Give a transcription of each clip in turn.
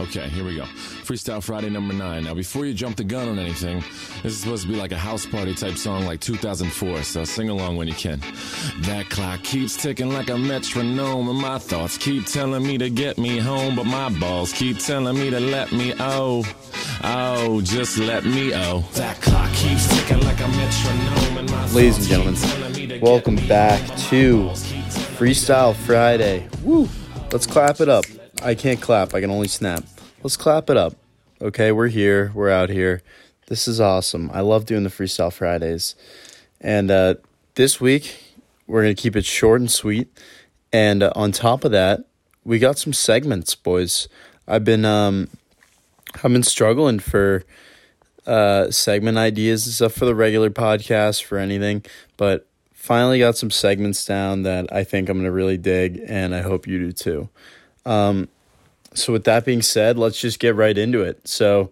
Okay, here we go. Freestyle Friday number nine. Now, before you jump the gun on anything, this is supposed to be like a house party type song like 2004, so sing along when you can. That clock keeps ticking like a metronome, and my thoughts keep telling me to get me home, but my balls keep telling me to let me oh. Oh, just let me oh. That clock keeps ticking like a metronome, and my Ladies and gentlemen, keep telling me to welcome back to Balls keep telling me Freestyle Friday. Woo! Let's clap it up. I can't clap, I can only snap. Let's clap it up. Okay, we're here, we're out here. This is awesome. I love doing the Freestyle Fridays. And uh, this week, we're going to keep it short and sweet. And uh, on top of that, we got some segments, boys. I've been um, I've been struggling for uh, segment ideas and stuff for the regular podcast for anything, but finally got some segments down that I think I'm gonna really dig, and I hope you do too. Um, so with that being said, let's just get right into it. So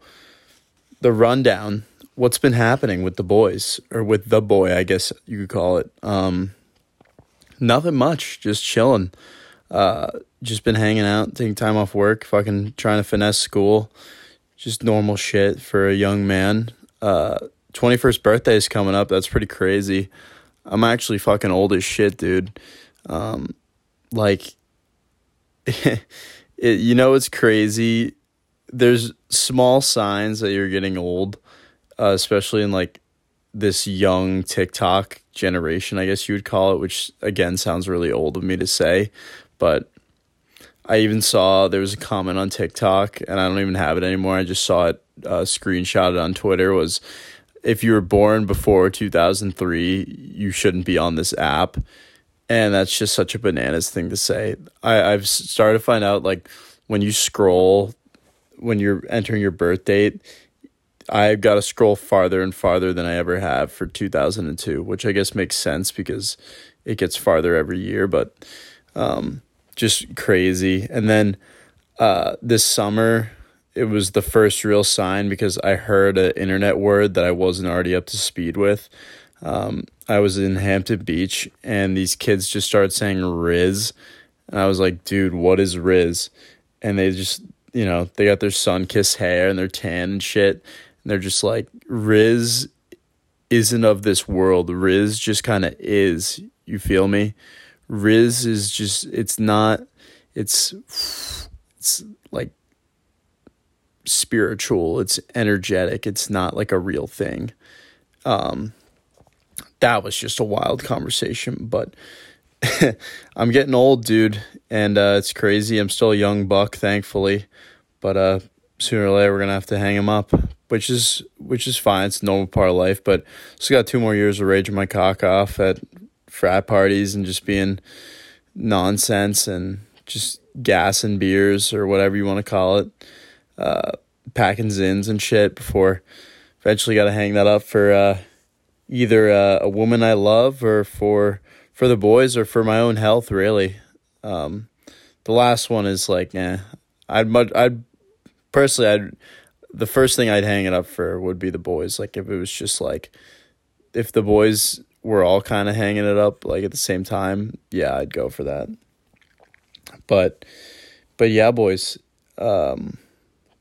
the rundown, what's been happening with the boys or with the boy, I guess you could call it. Um, nothing much, just chilling. Uh, just been hanging out, taking time off work, fucking trying to finesse school just normal shit for a young man. Uh, 21st birthday is coming up. That's pretty crazy. I'm actually fucking old as shit, dude. Um, like, it, you know, it's crazy. There's small signs that you're getting old, uh, especially in like this young TikTok generation, I guess you would call it, which again sounds really old of me to say, but I even saw there was a comment on TikTok, and I don't even have it anymore. I just saw it uh, screenshotted on Twitter. Was if you were born before two thousand three, you shouldn't be on this app, and that's just such a bananas thing to say. I, I've started to find out like when you scroll, when you're entering your birth date, I've got to scroll farther and farther than I ever have for 2002, which I guess makes sense because it gets farther every year, but um, just crazy. And then uh, this summer, it was the first real sign because I heard an internet word that I wasn't already up to speed with. Um, I was in Hampton Beach and these kids just started saying Riz. And I was like, dude, what is Riz? And they just, you know, they got their sun kissed hair and they're tan and shit. And they're just like, Riz isn't of this world. Riz just kind of is. You feel me? Riz is just, it's not, it's, it's like spiritual. It's energetic. It's not like a real thing. Um, that was just a wild conversation, but I'm getting old, dude, and uh, it's crazy. I'm still a young buck, thankfully, but uh, sooner or later we're gonna have to hang him up, which is which is fine. It's a normal part of life, but still got two more years of raging my cock off at frat parties and just being nonsense and just gas and beers or whatever you want to call it, uh, packing zins and shit before eventually got to hang that up for uh, either uh, a woman I love or for for the boys or for my own health. Really, um, the last one is like, eh. I'd much, I'd personally, I'd the first thing I'd hang it up for would be the boys. Like if it was just like, if the boys were all kind of hanging it up like at the same time, yeah, I'd go for that. But, but yeah, boys, um,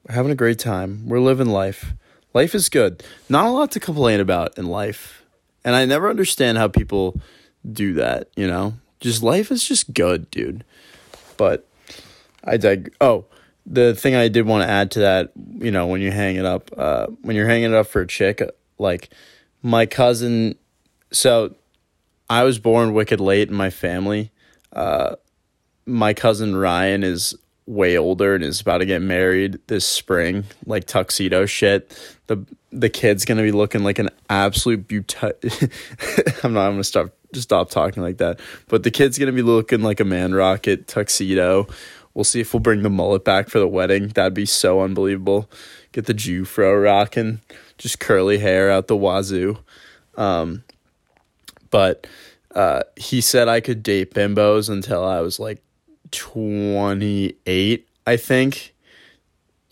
having a great time. We're living life. Life is good. Not a lot to complain about in life. And I never understand how people do that, you know? Just life is just good, dude. But I dig. Oh, the thing I did want to add to that, you know, when you hang it up, uh, when you're hanging it up for a chick, like my cousin, so I was born wicked late in my family. Uh, my cousin Ryan is way older and is about to get married this spring, like tuxedo shit. The the kid's gonna be looking like an absolute beauty. I'm not. I'm gonna stop. Just stop talking like that. But the kid's gonna be looking like a man rocket tuxedo. We'll see if we'll bring the mullet back for the wedding. That'd be so unbelievable. Get the Jufro rocking, just curly hair out the wazoo. Um, but uh, he said I could date bimbos until I was like 28, I think.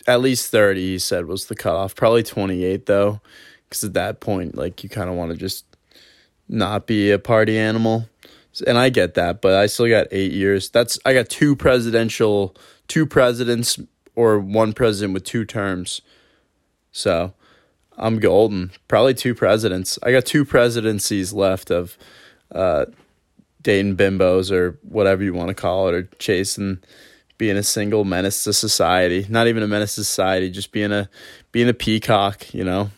At least 30, he said, was the cutoff. Probably 28, though, because at that point, like, you kind of want to just not be a party animal. And I get that, but I still got eight years. That's, I got two presidential, two presidents or one president with two terms. So I'm golden. Probably two presidents. I got two presidencies left of uh, dating bimbos or whatever you want to call it, or chasing being a single menace to society. Not even a menace to society, just being a being a peacock, you know,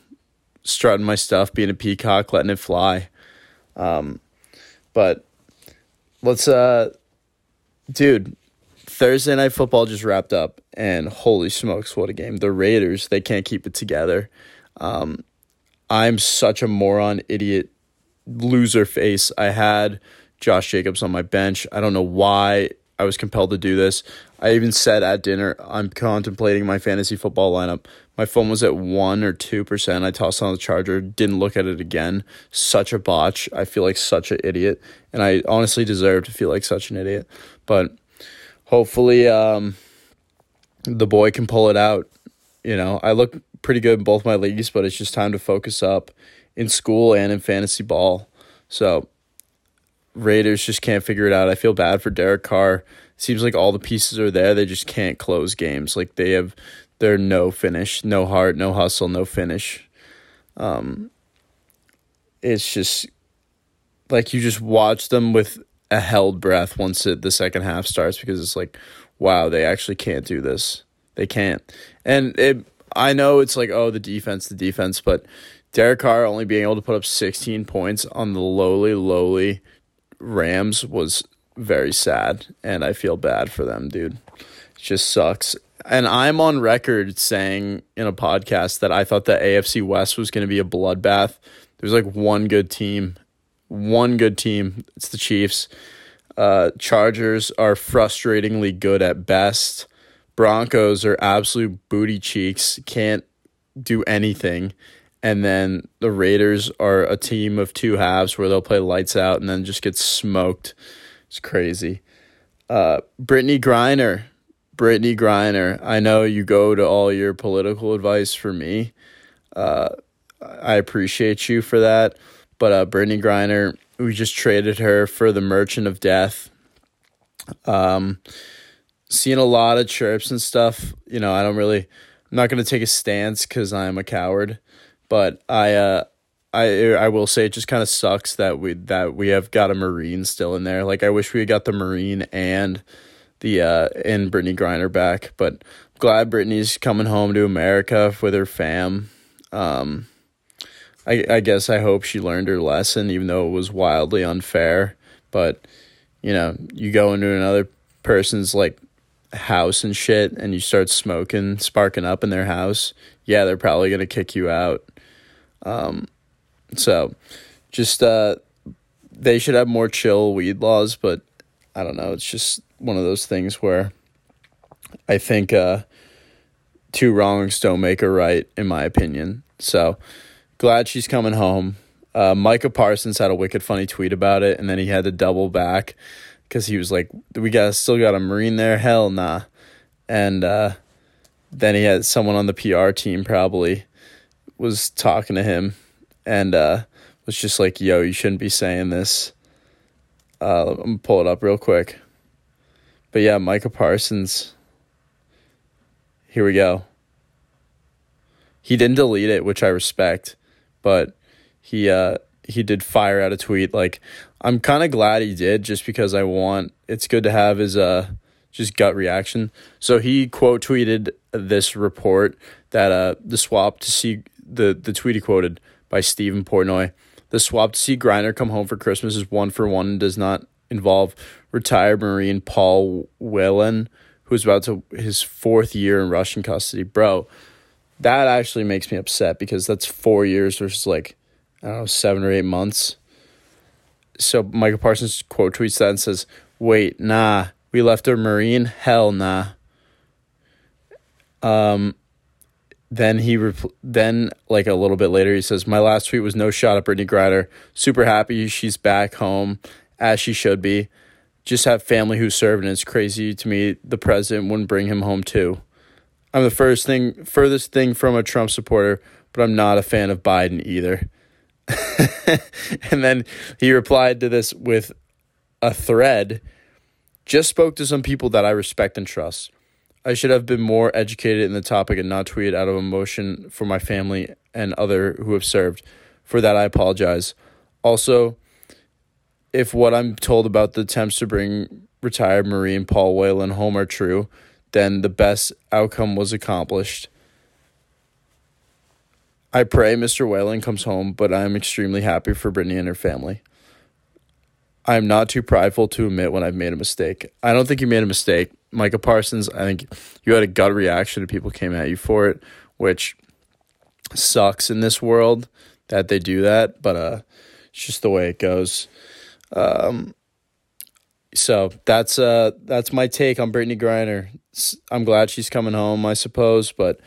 strutting my stuff, being a peacock, letting it fly. Um, but let's uh dude, Thursday night football just wrapped up and holy smokes, what a game. The Raiders, they can't keep it together. Um, I'm such a moron, idiot, loser face. I had Josh Jacobs on my bench. I don't know why I was compelled to do this. I even said at dinner, I'm contemplating my fantasy football lineup. My phone was at 1 or 2%. I tossed on the charger, didn't look at it again. Such a botch. I feel like such an idiot. And I honestly deserve to feel like such an idiot. But hopefully, um, the boy can pull it out. You know, I look pretty good in both my leagues, but it's just time to focus up in school and in fantasy ball. So Raiders just can't figure it out. I feel bad for Derek Carr. Seems like all the pieces are there. They just can't close games. Like they have they're no finish, no heart, no hustle, no finish. Um it's just like you just watch them with a held breath once it, the second half starts because it's like wow, they actually can't do this. They can't. And it I know it's like oh the defense, the defense, but Derek Carr only being able to put up 16 points on the lowly lowly Rams was very sad, and I feel bad for them, dude. It just sucks. And I'm on record saying in a podcast that I thought the AFC West was going to be a bloodbath. There's like one good team, one good team. It's the Chiefs. Uh, Chargers are frustratingly good at best. Broncos are absolute booty cheeks, can't do anything and then the Raiders are a team of two halves where they'll play lights out and then just get smoked. It's crazy. Uh, Brittney Griner, Brittney Griner. I know you go to all your political advice for me. Uh, I appreciate you for that. But uh, Brittney Griner, we just traded her for the Merchant of Death. Um, seeing a lot of chirps and stuff. You know, I don't really. I'm not to take a stance because I'm a coward. But I uh I I will say it just kind of sucks that we that we have got a Marine still in there. Like I wish we had got the Marine and the uh and Brittney Griner back, but glad Brittney's coming home to America with her fam. Um I I guess I hope she learned her lesson even though it was wildly unfair, but you know, you go into another person's like house and shit and you start smoking, sparking up in their house, yeah, they're probably going to kick you out. Um, so just uh, they should have more chill weed laws, but I don't know. It's just one of those things where I think uh, two wrongs don't make a right, in my opinion. So glad she's coming home. Uh, Micah Parsons had a wicked funny tweet about it, and then he had to double back because he was like, "We got still got a Marine there? Hell nah." And uh, then he had someone on the PR team probably was talking to him and uh, was just like, "Yo, you shouldn't be saying this." Uh, I'm gonna pull it up real quick. But yeah, Micah Parsons. Here we go. He didn't delete it, which I respect, but he uh, he did fire out a tweet. Like I'm kind of glad he did, just because I want. It's good to have his uh just gut reaction. So he quote tweeted this report that uh the swap to see the the tweet he quoted by Stephen Portnoy. The swap to see Griner come home for Christmas is one for one and does not involve retired Marine Paul Whelan, who's about to his fourth year in Russian custody. Bro, that actually makes me upset because that's four years versus like I don't know, seven or eight months. So Michael Parsons quote tweets that and says, Wait, nah, we left a Marine? Hell nah. Um then he repl- then like a little bit later he says my last tweet was no shot at Brittney Griner Super happy she's back home as she should be. Just have family who served and it's crazy to me the president wouldn't bring him home too. I'm the first thing furthest thing from a Trump supporter, but I'm not a fan of Biden either. and then he replied to this with a thread. Just spoke to some people that I respect and trust. I should have been more educated in the topic and not tweeted out of emotion for my family and other who have served. For that, I apologize. Also, if what I'm told about the attempts to bring retired Marine Paul Whelan home are true, then the best outcome was accomplished. I pray Mr. Whelan comes home, but I am extremely happy for Brittney and her family. I am not too prideful to admit when I've made a mistake. I don't think you made a mistake. Micah Parsons, I think you had a gut reaction and people came at you for it, which sucks in this world that they do that, but uh it's just the way it goes. Um so that's uh that's my take on Brittney Griner. I'm glad she's coming home, I suppose, but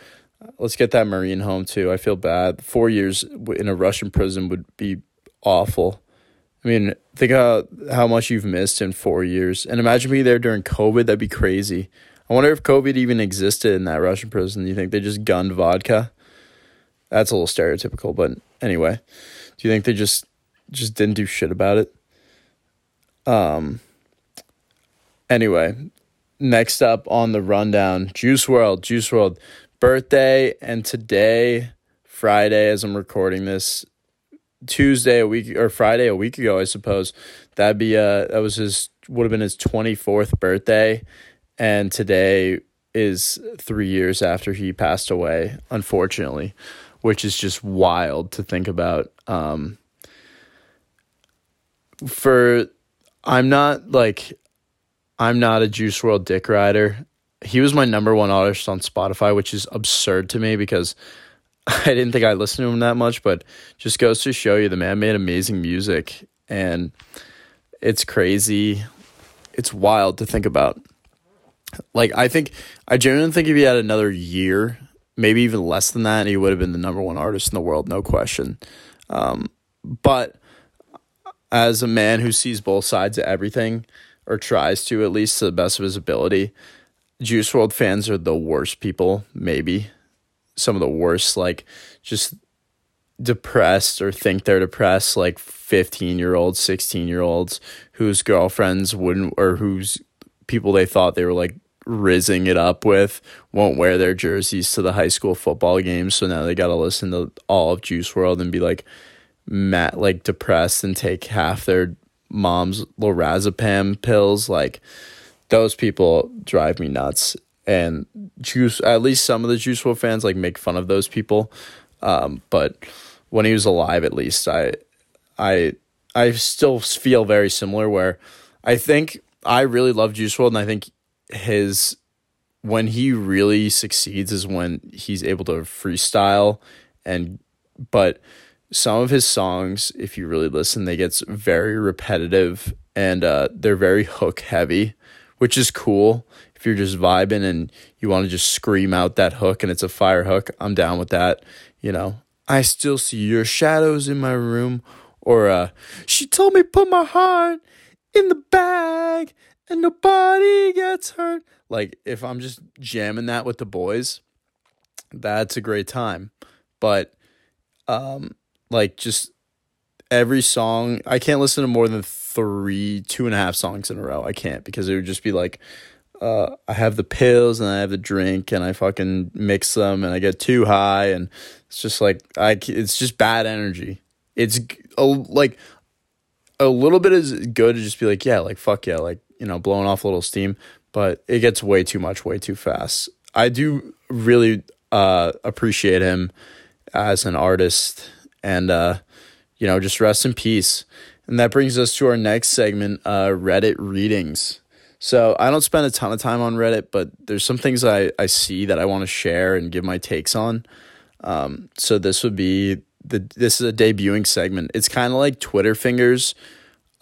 let's get that Marine home too. I feel bad. Four years in a Russian prison would be awful. I mean, think how how much you've missed in four years, and imagine being there during COVID. That'd be crazy. I wonder if COVID even existed in that Russian prison. Do you think they just gunned vodka? That's a little stereotypical, but anyway, do you think they just just didn't do shit about it? Um. Anyway, next up on the rundown, Juice WRLD, Juice WRLD birthday, and today, Friday, as I'm recording this, Tuesday a week or Friday a week ago, I suppose. That'd be uh that was his would have been his 24th birthday and today is 3 years after he passed away, unfortunately, which is just wild to think about. Um for I'm not like I'm not a Juice WRLD dick rider. He was my number one artist on Spotify, which is absurd to me because I didn't think I listened to him that much, but just goes to show you the man made amazing music and it's crazy. It's wild to think about. Like I think I genuinely think if he had another year, maybe even less than that, he would have been the number one artist in the world, no question. Um, but as a man who sees both sides of everything, or tries to at least to the best of his ability, Juice WRLD fans are the worst people, maybe some of the worst, like just depressed or think they're depressed, like 15 year olds, 16 year olds whose girlfriends wouldn't, or whose people they thought they were like rizzing it up with won't wear their jerseys to the high school football games. So now they got to listen to all of Juice WRLD and be like, mat like depressed and take half their mom's lorazepam pills like those people drive me nuts and juice at least some of the juice WRLD fans like make fun of those people. Um, but when he was alive at least i i i still feel very similar where i think i really love juice WRLD, and i think his when he really succeeds is when he's able to freestyle and but some of his songs if you really listen they get very repetitive and uh, they're very hook heavy which is cool if you're just vibing and you want to just scream out that hook and it's a fire hook, I'm down with that. You know, I still see your shadows in my room. Or uh, she told me put my heart in the bag and nobody gets hurt. Like if I'm just jamming that with the boys, that's a great time. But um, like just every song, I can't listen to more than three, two and a half songs in a row. I can't because it would just be like uh, I have the pills and I have the drink and I fucking mix them and I get too high and it's just like I it's just bad energy. It's a, like a little bit is good to just be like yeah like fuck yeah like you know blowing off a little steam, but it gets way too much way too fast. I do really uh, appreciate him as an artist and uh, you know just rest in peace. And that brings us to our next segment, uh, Reddit readings. So I don't spend a ton of time on Reddit, but there's some things I, I see that I want to share and give my takes on. Um, so this would be the this is a debuting segment. It's kind of like Twitter fingers,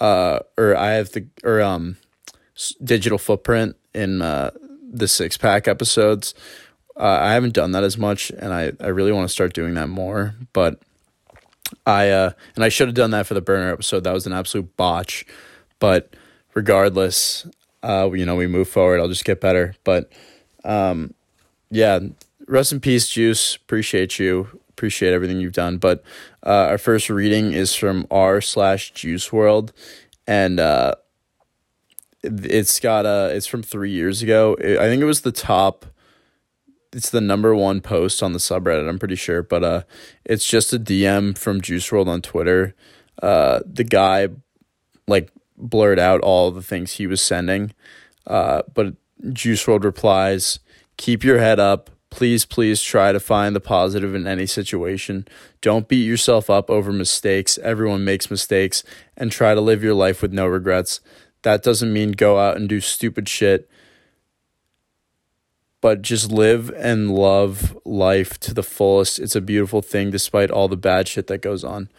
uh, or I have the or um, digital footprint in uh, the six pack episodes. Uh, I haven't done that as much, and I I really want to start doing that more. But I uh, and I should have done that for the burner episode. That was an absolute botch. But regardless, uh, you know, we move forward. I'll just get better. But um, yeah, rest in peace, Juice. Appreciate you. Appreciate everything you've done. But uh, our first reading is from r slash Juice WRLD, and uh, It's got a. It's from three years ago. I think it was the top. It's the number one post on the subreddit. I'm pretty sure, but uh, it's just a DM from Juice WRLD on Twitter. Uh, the guy, like, blurred out all the things he was sending. Uh, but Juice WRLD replies, "Keep your head up. Please, please try to find the positive in any situation. Don't beat yourself up over mistakes. Everyone makes mistakes, and try to live your life with no regrets. That doesn't mean go out and do stupid shit." But just live and love life to the fullest. It's a beautiful thing despite all the bad shit that goes on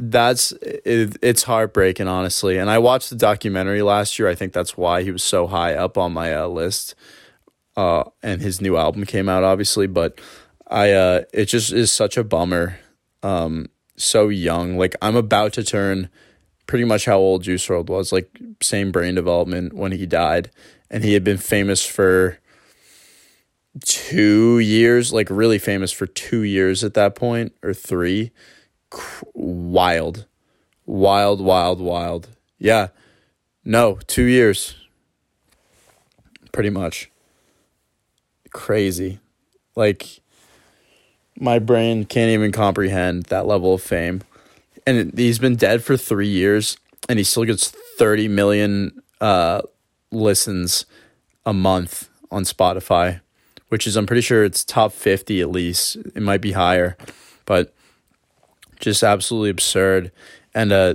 that's it, it's heartbreaking honestly. And i watched the documentary last year. I think that's why he was so high up on my uh, list. Uh, and his new album came out obviously but i uh, it just is such a bummer. Um, so young. Like i'm about to turn pretty much how old juice WRLD was like same brain development when he died. And he had been famous for two years like really famous for two years at that point or three wild, wild, wild, wild. Yeah, no, two years, pretty much. Crazy, like my brain can't even comprehend that level of fame. And he's been dead for three years, and he still gets thirty million uh, listens a month on Spotify, which is I'm pretty sure it's top fifty at least. It might be higher, but just absolutely absurd. And uh,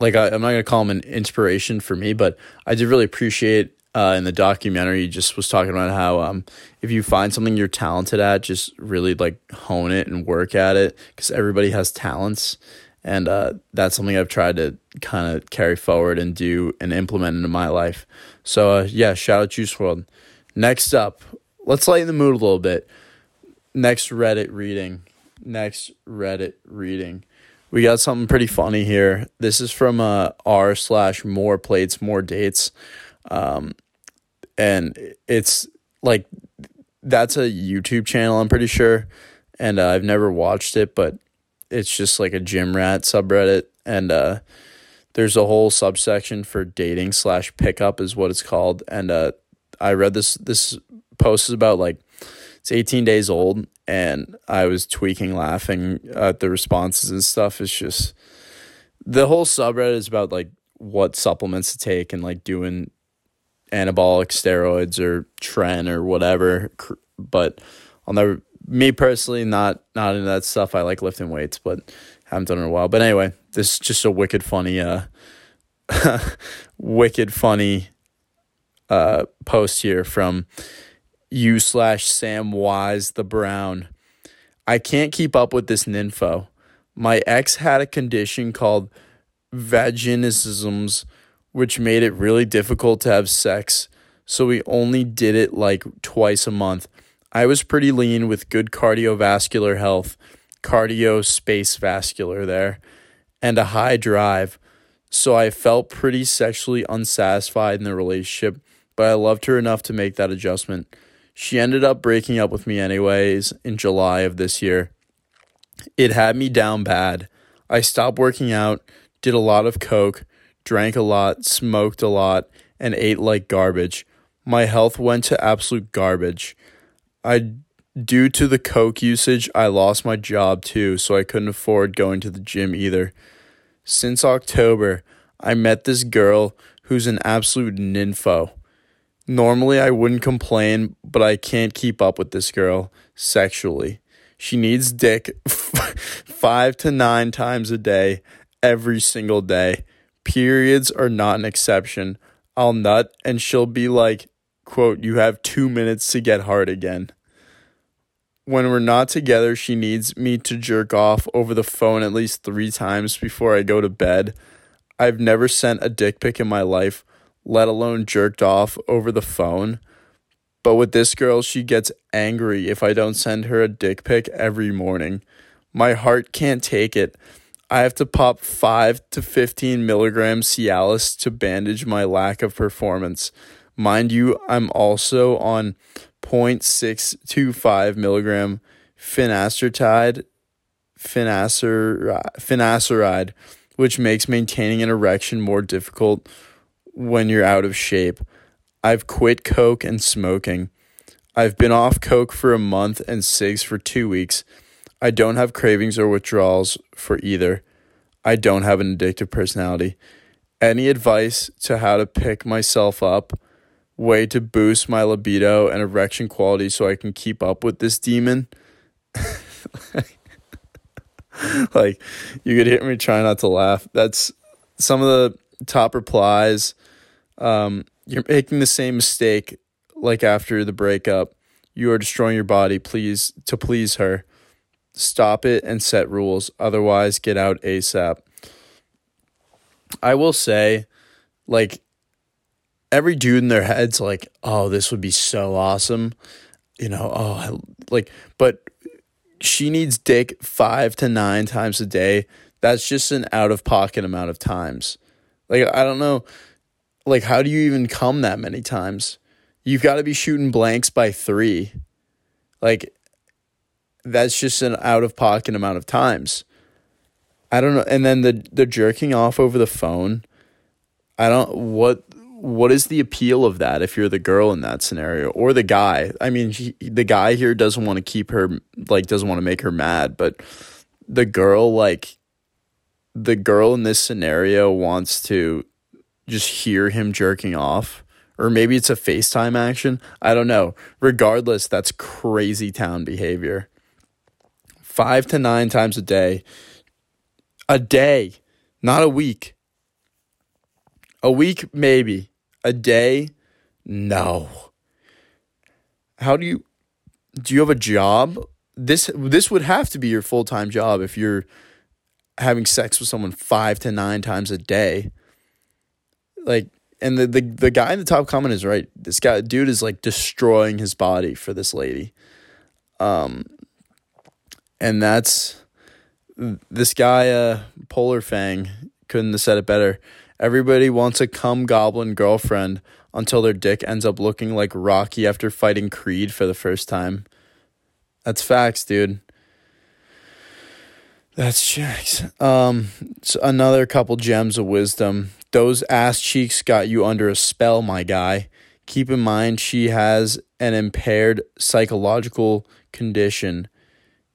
like I, am not gonna call him an inspiration for me, but I did really appreciate uh, in the documentary. He just was talking about how um, if you find something you're talented at, just really like hone it and work at it because everybody has talents, and uh, that's something I've tried to kind of carry forward and do and implement into my life. So uh, yeah, shout out Juice WRLD. Next up, let's lighten the mood a little bit. Next Reddit reading next Reddit reading. We got something pretty funny here. This is from uh, r slash more plates more dates, um, and it's like that's a YouTube channel. I'm pretty sure, and uh, I've never watched it, but it's just like a gym rat subreddit, and uh, there's a whole subsection for dating slash pickup is what it's called, and uh, I read this this post is about like it's 18 days old and I was tweaking laughing at the responses and stuff. It's just the whole subreddit is about like what supplements to take and like doing anabolic steroids or tren or whatever. But I'll never me personally not not into that stuff. I like lifting weights, but haven't done it in a while. But anyway, this is just a wicked funny uh wicked funny uh post here from you slash Sam Wise the Brown. I can't keep up with this nympho. My ex had a condition called vaginismus, which made it really difficult to have sex, so we only did it like twice a month. I was pretty lean with good cardiovascular health, cardio space vascular there, and a high drive, so I felt pretty sexually unsatisfied in the relationship, but I loved her enough to make that adjustment. She ended up breaking up with me anyways in July of this year. It had me down bad. I stopped working out, did a lot of coke, drank a lot, smoked a lot, and ate like garbage. My health went to absolute garbage. I due to the coke usage, I lost my job too, so I couldn't afford going to the gym either. Since October, I met this girl who's an absolute nympho. Normally, I wouldn't complain, but I can't keep up with this girl sexually. She needs dick five to nine times a day, every single day. Periods are not an exception. I'll nut and she'll be like, quote, you have two minutes to get hard again. When we're not together, she needs me to jerk off over the phone at least three times before I go to bed. I've never sent a dick pic in my life let alone jerked off over the phone. But with this girl, she gets angry if I don't send her a dick pic every morning. My heart can't take it. I have to pop 5 to 15 milligrams Cialis to bandage my lack of performance. Mind you, I'm also on 0.625 milligram finasteride, finasteride, finasteride, which makes maintaining an erection more difficult when you're out of shape. I've quit coke and smoking. I've been off coke for a month and cigs for 2 weeks. I don't have cravings or withdrawals for either. I don't have an addictive personality. Any advice to how to pick myself up, way to boost my libido and erection quality so I can keep up with this demon? like, you could hear me try not to laugh. That's some of the top replies. Um, you're making the same mistake like after the breakup. You are destroying your body, please, to please her. Stop it and set rules. Otherwise, get out ASAP. I will say, like, every dude in their head's like, oh, this would be so awesome. You know, oh, I, like, but she needs dick five to nine times a day. That's just an out of pocket amount of times. Like, I don't know, like, how do you even come that many times? You've got to be shooting blanks by three. Like, that's just an out of pocket amount of times. I don't know. And then the the jerking off over the phone. I don't what what is the appeal of that if you're the girl in that scenario or the guy? I mean, he, the guy here doesn't want to keep her like doesn't want to make her mad, but the girl like the girl in this scenario wants to just hear him jerking off or maybe it's a FaceTime action. I don't know. Regardless, that's crazy town behavior five to nine times a day. A day, not a week. A week, maybe. A day, no. How do you do you have a job? This this would have to be your full-time job if you're having sex with someone 5 to 9 times a day. Like and the, the the guy in the top comment is right. This guy dude is like destroying his body for this lady. Um and that's this guy, uh, Polar Fang, couldn't have said it better. Everybody wants a cum goblin girlfriend until their dick ends up looking like Rocky after fighting Creed for the first time. That's facts, dude. That's checks. Um, so another couple gems of wisdom. Those ass cheeks got you under a spell, my guy. Keep in mind she has an impaired psychological condition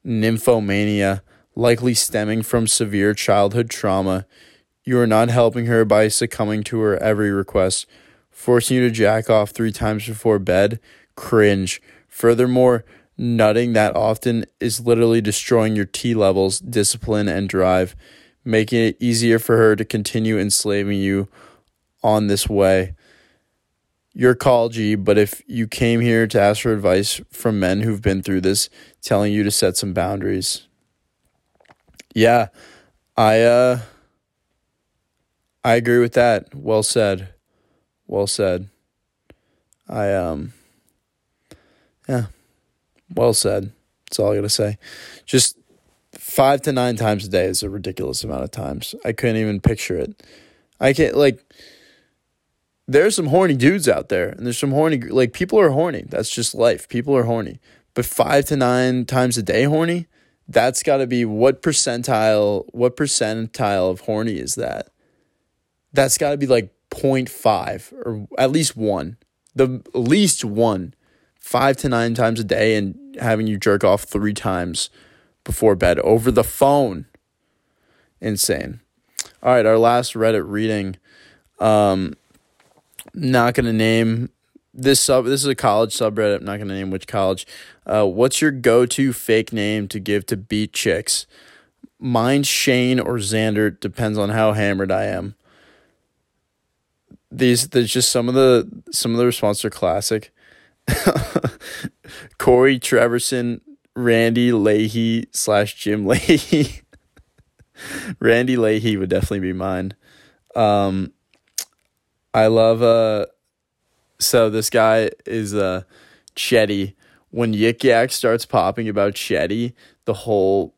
nymphomania, likely stemming from severe childhood trauma. You are not helping her by succumbing to her every request, forcing you to jack off three times before bed. Cringe. Furthermore, nutting that often is literally destroying your T levels, discipline, and drive, making it easier for her to continue enslaving you on this way. Your call, G, but if you came here to ask for advice from men who've been through this, telling you to set some boundaries. Yeah, I uh I agree with that. Well said. Well said. I um yeah. Well said. That's all I got to say. Just 5 to 9 times a day is a ridiculous amount of times. I couldn't even picture it. I can't like there's some horny dudes out there and there's some horny like people are horny. That's just life. People are horny. But 5 to 9 times a day horny, that's got to be what percentile what percentile of horny is that? That's got to be like 0.5 or at least 1. The least 1 5 to 9 times a day and having you jerk off 3 times before bed over the phone. Insane. All right, our last Reddit reading um not going to name this sub. This is a college subreddit. I'm not going to name which college. Uh, what's your go-to fake name to give to beat chicks? Mine Shane or Xander depends on how hammered I am. These there's just some of the some of the responses are classic. Corey Treverson, Randy Leahy slash Jim Leahy. Randy Leahy would definitely be mine. Um, I love uh so this guy is uh Chetty. When Yik Yak starts popping about Chetty, the whole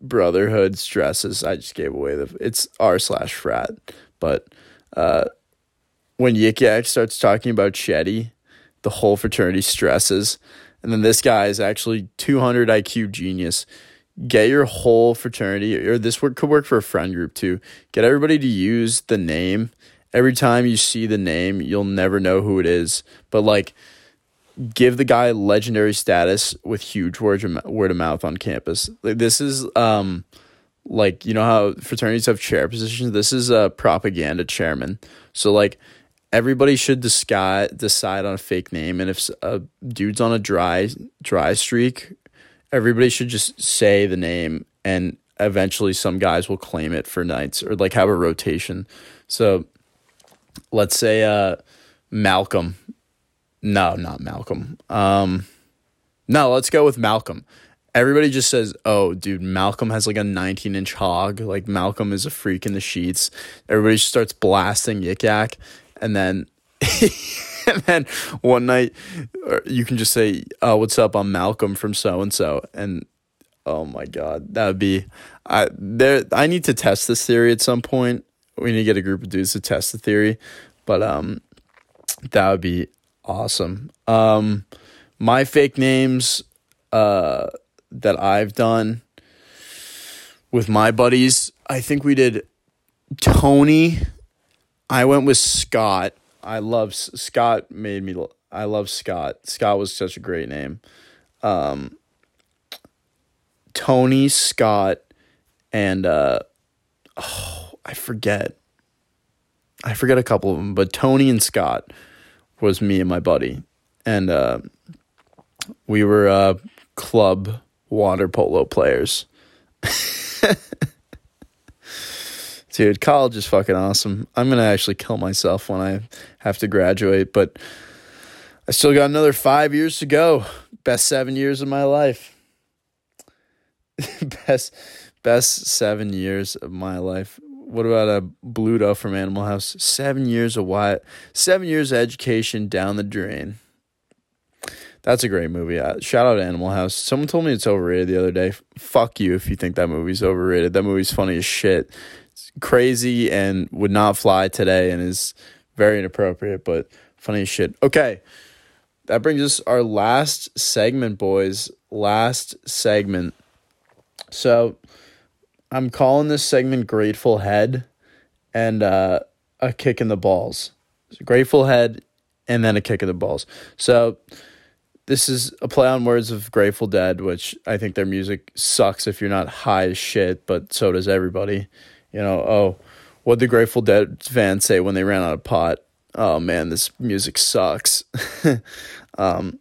brotherhood stresses. I just gave away the it's r slash frat, but uh when Yik Yak starts talking about Chetty, the whole fraternity stresses. And then this guy is actually 200 IQ genius. Get your whole fraternity, or this work could work for a friend group too. Get everybody to use the name every time you see the name, you'll never know who it is. But like, give the guy legendary status with huge word of, word of mouth on campus. Like this is um, like you know how fraternities have chair positions. This is a propaganda chairman. So like, everybody should decide decide on a fake name, and if a dude's on a dry dry streak, everybody should just say the name and eventually some guys will claim it for nights or like have a rotation. So let's say uh Malcolm. No, not Malcolm. Um no, let's go with Malcolm. Everybody just says, "Oh, dude, Malcolm has like a 19-inch hog. Like Malcolm is a freak in the sheets." Everybody starts blasting Yik Yak, and then, and then one night, uh, you can just say, "Oh, what's up? I'm Malcolm from so and so," and Oh my god, that would be. I there. I need to test this theory at some point. We need to get a group of dudes to test the theory, but um, that would be awesome. Um, my fake names, uh, that I've done with my buddies. I think we did Tony. I went with Scott. I love Scott. Made me. I love Scott. Scott was such a great name. Um, Tony Scott and uh oh, I forget. I forget a couple of them, but Tony and Scott was me and my buddy. And uh we were uh club water polo players. Dude, college is fucking awesome. I'm going to actually kill myself when I have to graduate, but I still got another 5 years to go. Best 7 years of my life. best best seven years of my life. What about a blue Bluto from Animal House? Seven years of what? Seven years of education down the drain. That's a great movie. Uh, shout out to Animal House. Someone told me it's overrated the other day. Fuck you if you think that movie's overrated. That movie's funny as shit. Crazy and would not fly today and is very inappropriate, but funny as shit. Okay. That brings us our last segment, boys. Last segment. So I'm calling this segment Grateful Head and uh, a kick in the balls. Grateful Head and then a kick in the balls. So this is a play on words of Grateful Dead, which I think their music sucks if you're not high as shit, but so does everybody. You know, oh, what the Grateful Dead fans say when they ran out of pot? Oh man, this music sucks. um,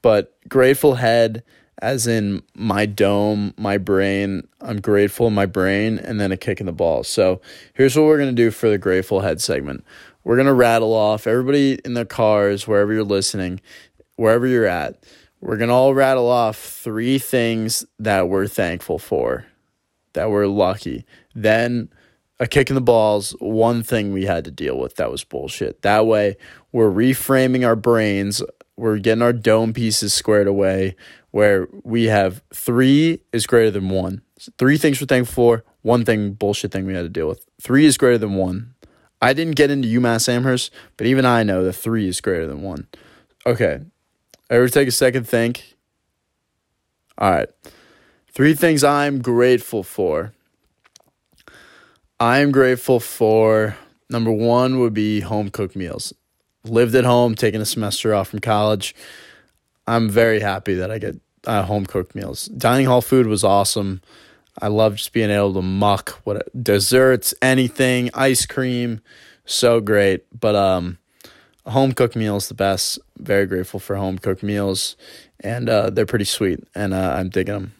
but Grateful Head as in my dome, my brain. I'm grateful in my brain, and then a kick in the balls. So here's what we're gonna do for the grateful head segment. We're gonna rattle off everybody in their cars, wherever you're listening, wherever you're at. We're gonna all rattle off three things that we're thankful for, that we're lucky. Then a kick in the balls, one thing we had to deal with that was bullshit. That way, we're reframing our brains we're getting our dome pieces squared away where we have three is greater than one. three things we're thankful for, one thing bullshit thing we had to deal with. Three is greater than one. I didn't get into UMass Amherst, but even I know that three is greater than one. Okay. Ever take a second think? All right. Three things I'm grateful for. I'm grateful for number one would be home cooked meals lived at home, taking a semester off from college. I'm very happy that I get uh, home cooked meals. Dining hall food was awesome. I love just being able to muck what desserts, anything, ice cream, so great. But um, home cooked meals the best. Very grateful for home cooked meals, and uh, they're pretty sweet, and uh, I'm digging them.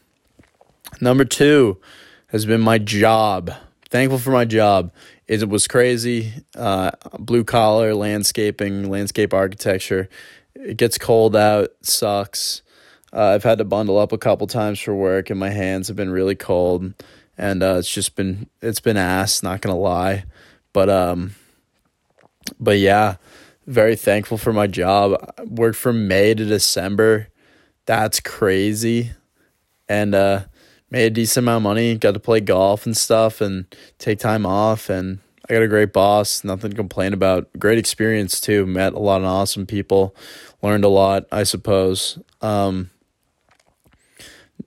Number two has been my job. Thankful for my job it was crazy. Uh, blue collar landscaping, landscape architecture. It gets cold out, sucks. Uh, I've had to bundle up a couple times for work, and my hands have been really cold, and uh, it's just been it's been ass. Not gonna lie, but um, but yeah, very thankful for my job. I worked from May to December. That's crazy, and uh, made a decent amount of money, got to play golf and stuff and take time off and I got a great boss, nothing to complain about. Great experience too. Met a lot of awesome people, learned a lot, I suppose. Um,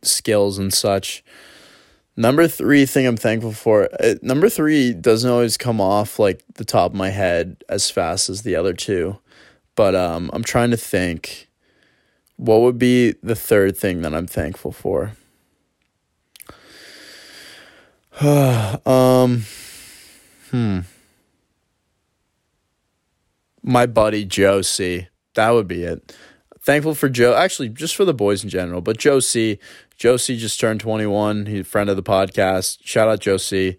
skills and such. Number three thing I'm thankful for. Uh, number three doesn't always come off like the top of my head as fast as the other two, but um, I'm trying to think. What would be the third thing that I'm thankful for? um, hmm. My buddy Josie. That would be it. Thankful for Joe. Actually, just for the boys in general, but Josie. Josie just turned 21. He's a friend of the podcast. Shout out Josie.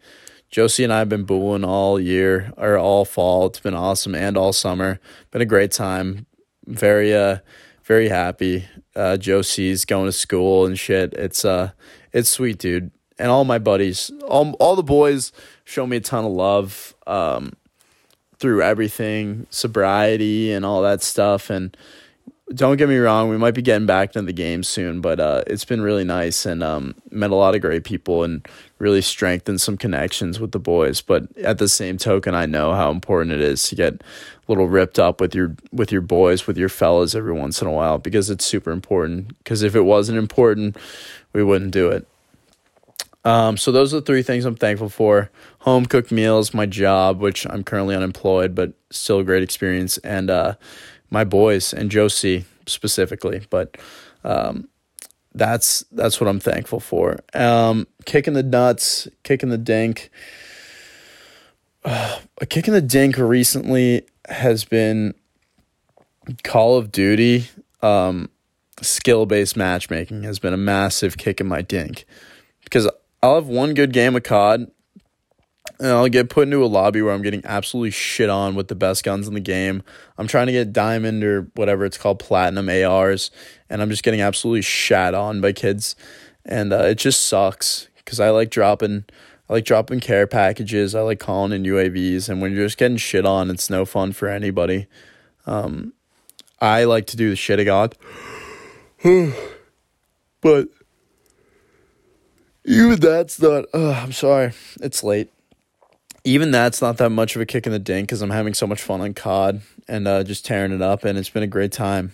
Josie and I have been booing all year or all fall. It's been awesome and all summer. Been a great time. Very uh very happy. Uh Josie's going to school and shit. It's uh it's sweet, dude. And all my buddies, all all the boys show me a ton of love um through everything, sobriety and all that stuff and don't get me wrong, we might be getting back into the game soon, but uh, it's been really nice and um, met a lot of great people and really strengthened some connections with the boys. But at the same token, I know how important it is to get a little ripped up with your with your boys, with your fellas every once in a while because it's super important. Because if it wasn't important, we wouldn't do it. Um, so those are the three things I'm thankful for: home cooked meals, my job, which I'm currently unemployed, but still a great experience, and uh, my boys and Josie specifically. But um, that's that's what I'm thankful for. Um, kicking the nuts, kicking the dink. Uh, a kick in the dink recently has been Call of Duty. Um, skill based matchmaking has been a massive kick in my dink because I'll have one good game of COD and I'll get put into a lobby where I'm getting absolutely shit on with the best guns in the game. I'm trying to get diamond or whatever it's called, platinum ARs, and I'm just getting absolutely shat on by kids, and uh, it just sucks because I like dropping. I like dropping care packages. I like calling in UAVs, and when you're just getting shit on, it's no fun for anybody. Um, I like to do the shit of God, but even that's not. Uh, I'm sorry, it's late even that's not that much of a kick in the dink because I'm having so much fun on COD and uh, just tearing it up, and it's been a great time.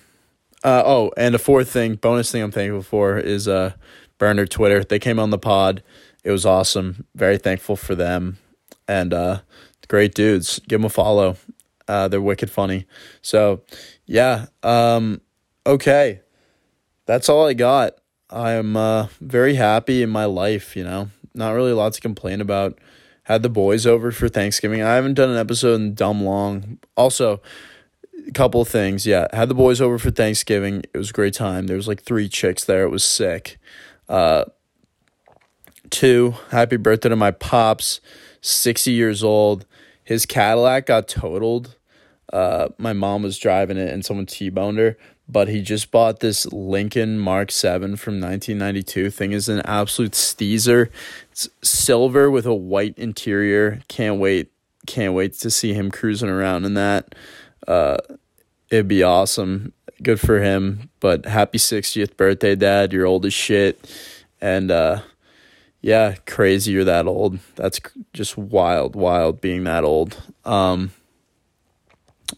Uh, oh, and a fourth thing, bonus thing I'm thankful for is uh, Burner Twitter. They came on the pod. It was awesome. Very thankful for them, and uh, great dudes. Give them a follow. Uh, they're wicked funny. So, yeah. Um, okay, that's all I got. I'm uh, very happy in my life. You know, not really a lot to complain about had the boys over for Thanksgiving. I haven't done an episode in dumb long. Also, a couple of things. Yeah, had the boys over for Thanksgiving. It was a great time. There was like three chicks there. It was sick. Uh, two, happy birthday to my pops, 60 years old. His Cadillac got totaled. Uh, my mom was driving it and someone T-boned her but he just bought this Lincoln Mark 7 from 1992. Thing is an absolute steezer. It's silver with a white interior. Can't wait. Can't wait to see him cruising around in that. Uh, it'd be awesome. Good for him. But happy 60th birthday, Dad. You're old as shit. And uh, yeah, crazy you're that old. That's just wild, wild being that old. Um,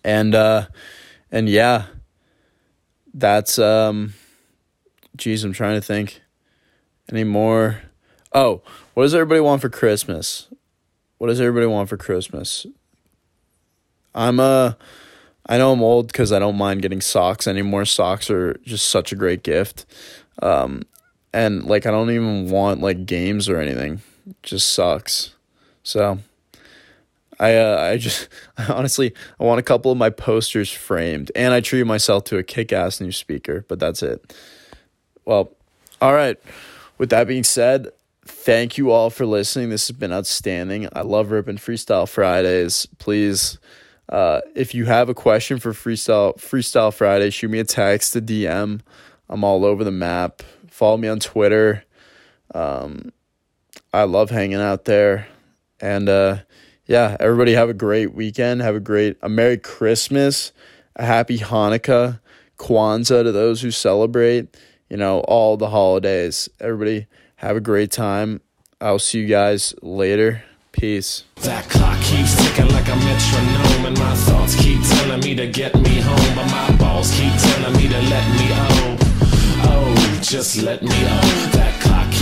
and uh, and yeah that's um geez, I'm trying to think any more. Oh, what does everybody want for Christmas? What does everybody want for Christmas? I'm uh I know I'm old because I don't mind getting socks anymore. Socks are just such a great gift. Um and like I don't even want like games or anything. It just sucks. So I uh, I just honestly I want a couple of my posters framed, and I treat myself to a kick-ass new speaker. But that's it. Well, all right. With that being said, thank you all for listening. This has been outstanding. I love ripping Freestyle Fridays. Please, uh, if you have a question for Freestyle Freestyle Friday, shoot me a text, a DM. I'm all over the map. Follow me on Twitter. Um, I love hanging out there, and uh, yeah, everybody have a great weekend. Have a great, a Merry Christmas, a Happy Hanukkah, Kwanzaa to those who celebrate, you know, all the holidays. Everybody have a great time. I'll see you guys later. Peace. That clock keeps ticking like a metronome, and my thoughts keep telling me to get me home, but my balls keep telling me to let me oh, oh, just let me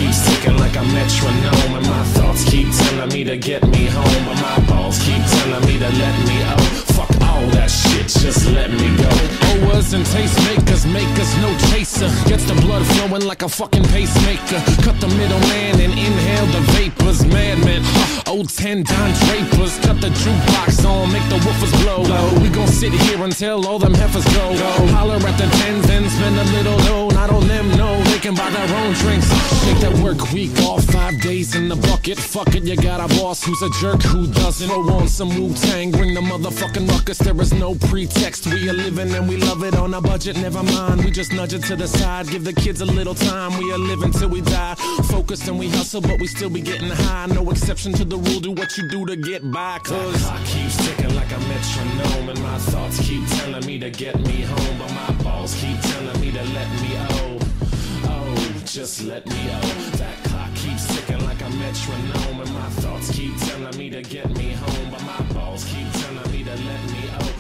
keeps ticking like a metronome, and my thoughts keep telling me to get me home, but my balls keep telling me to let me out. Fuck all that shit, just let me go. Owers and tastemakers make us no chaser. Gets the blood flowing like a fucking pacemaker. Cut the middleman and inhale the vapors. Madman, uh, old 10 Don Drapers. Cut the jukebox on, make the woofers blow. We gon' sit here until all them heifers go. Holler at the tens and spend a little dough. Not on them, no, they can buy their own drinks. That work week off, five days in the bucket. Fuck it, you got a boss who's a jerk who doesn't. Throw on some Wu Tang, bring the motherfucking ruckus. There is no pretext. We are living and we love it on a budget. Never mind, we just nudge it to the side. Give the kids a little time. We are living till we die. Focused and we hustle, but we still be getting high. No exception to the rule. Do what you do to get by. Cause I keep ticking like a metronome, and my thoughts keep telling me to get me home. But my balls keep telling me to let me oh, just let me out. That clock keeps ticking like a metronome, and my thoughts keep telling me to get me home. But my balls keep telling me to let me oh.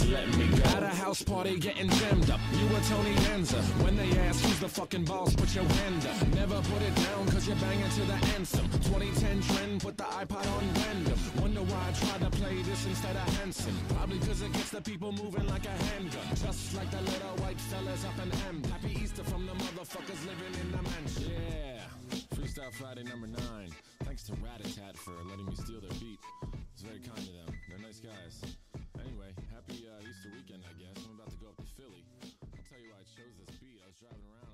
Just let me go. At a house party getting jammed up. You were Tony Danza. When they ask who's the fucking boss, put your hand up. Never put it down cause you're banging to the anthem. 2010 trend, put the iPod on random. Wonder why I tried to play this instead of Hanson. Probably cause it gets the people moving like a handgun. Just like the little white fellas up in M. Happy Easter from the motherfuckers living in the mansion. Yeah. Freestyle Friday number nine. Thanks to Ratatat for letting me steal their beat. It's very kind of them. They're nice guys. Guess. I'm about to go up to Philly. I'll tell you why I chose this beat. I was driving around,